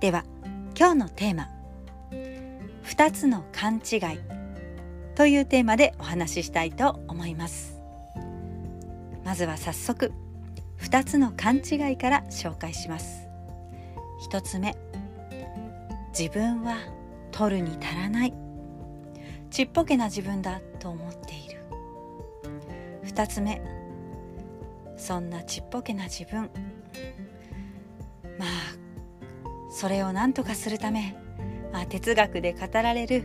では今日のテーマ2つの勘違いというテーマでお話ししたいと思います。まずは早速2つの勘違いから紹介します。1つ目自分は取るに足らない。ちっぽけな自分だと思っている。2つ目そんなちっぽけな自分。まあそれを何とかするため、まあ、哲学で語られる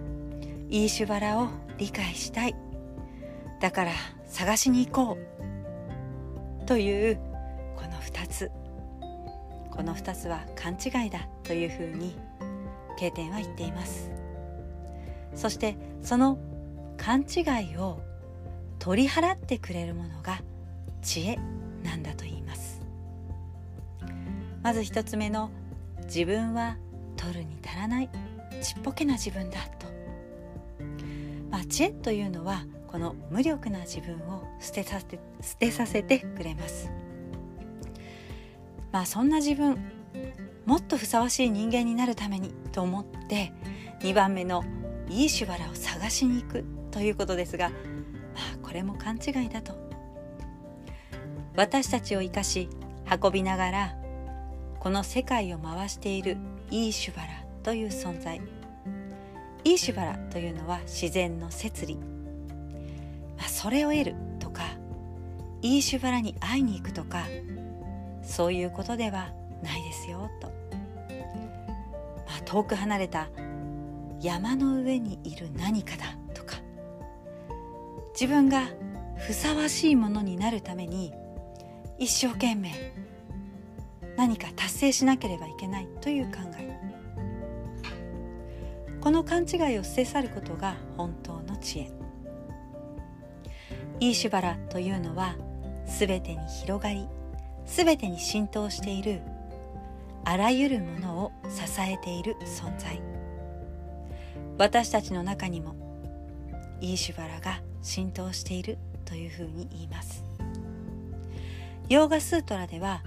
イーシュバラを理解したい。だから探しに行こう。というこの2つ。この2つは勘違いだ。というふうに経典は言っています。そしてその勘違いを取り払ってくれるものが知恵なんだと言います。まず1つ目の自分は取るに足らない。ちっぽけな自分だと、まあ、知恵というのはこの無力な自分を捨てさせ捨てさせてくれます。まあそんな自分もっとふさわしい人間になるためにと思って2番目のいいシュバラを探しに行くということですが、まあ、これも勘違いだと。私たちを生かし運びながらこの世界を回しているイーシュバラという存在。イーシュバラというのは自然の摂理、まあ、それを得るとかイーシュバラに会いに行くとかそういうことではないですよと、まあ、遠く離れた山の上にいる何かだとか。自分がふさわしいものになるために一生懸命何か達成しなければいけないという考え。この勘違いを捨て去ることが本当の知恵。イーシュバラというのは全てに広がり全てに浸透しているあらゆるものを支えている存在。私たちの中にもイーシュバラが浸透しているというふうに言います。ヨーガスートラでは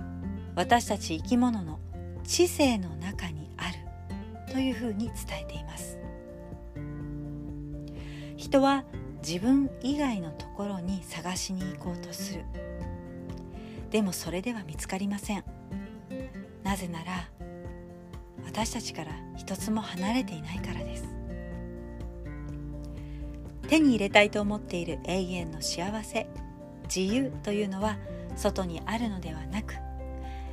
私たち生き物の知性の中にあるというふうに伝えています。人は自分以外のところに探しに行こうとする。でもそれでは見つかりません。なぜなら私たちから一つも離れていないからです。手に入れたいと思っている永遠の幸せ自由というのは外にあるのではなく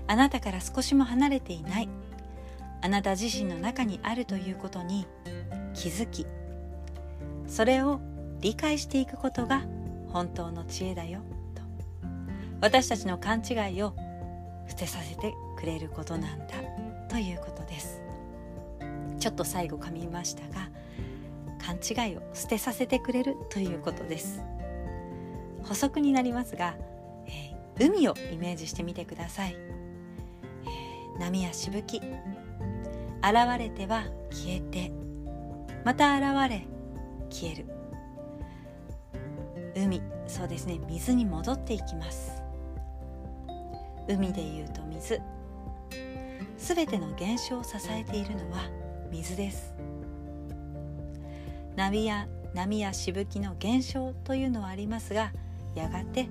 あなたから少しも離れていない。あなた自身の中にあるということに気づきそれを理解していくことが本当の知恵だよと。私たちの勘違いを捨てさせてくれることなんだということです。ちょっと最後噛みましたが勘違いを捨てさせてくれるということです。補足になりますが、えー、海をイメージしてみてください、波やしぶき。現れては消えて。また現れ消える。海。そうですね。水に戻っていきます。海でいうと水。すべての現象を支えているのは水です。波や波やしぶきの現象というのはありますがやがて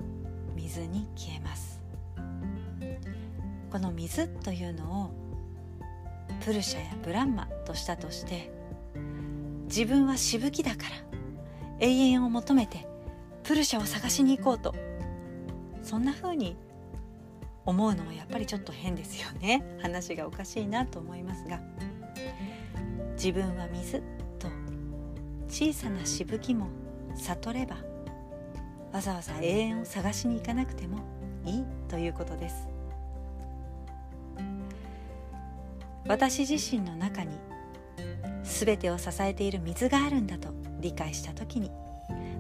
水に消えます。この水というのをプルシャやブランマとしたとして自分はしぶきだから永遠を求めてプルシャを探しに行こうと。そんな風に思うのはやっぱりちょっと変ですよね。話がおかしいなと思いますが。自分は水と小さなしぶきも悟ればわざわざ永遠を探しに行かなくてもいいということです。私自身の中に全てを支えている水があるんだと理解した時に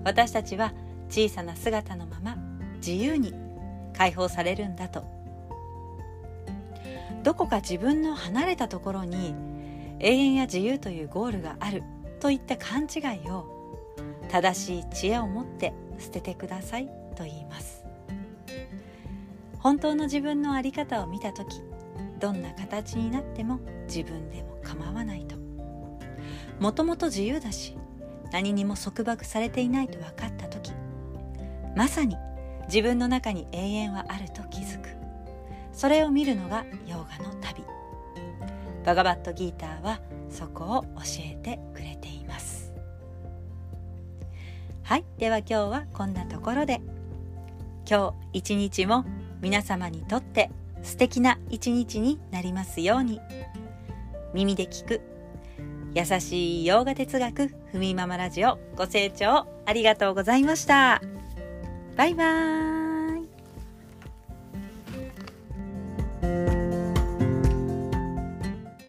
私たちは小さな姿のまま自由に解放されるんだと。どこか自分の離れたところに永遠や自由というゴールがあるといった勘違いを正しい知恵を持って捨ててくださいと言います。本当の自分の在り方を見た時どんな形になっても自分でも構わないと。もともと自由だし何にも束縛されていないと分かった時まさに自分の中に永遠はあると気づく。それを見るのがヨーガの旅。バガバットギーターはそこを教えてくれています。はいでは今日はこんなところで。今日一日も皆様にとって素敵な一日になりますように。耳で聞く優しい洋画哲学ふみママラジオご清聴ありがとうございました。バイバーイ。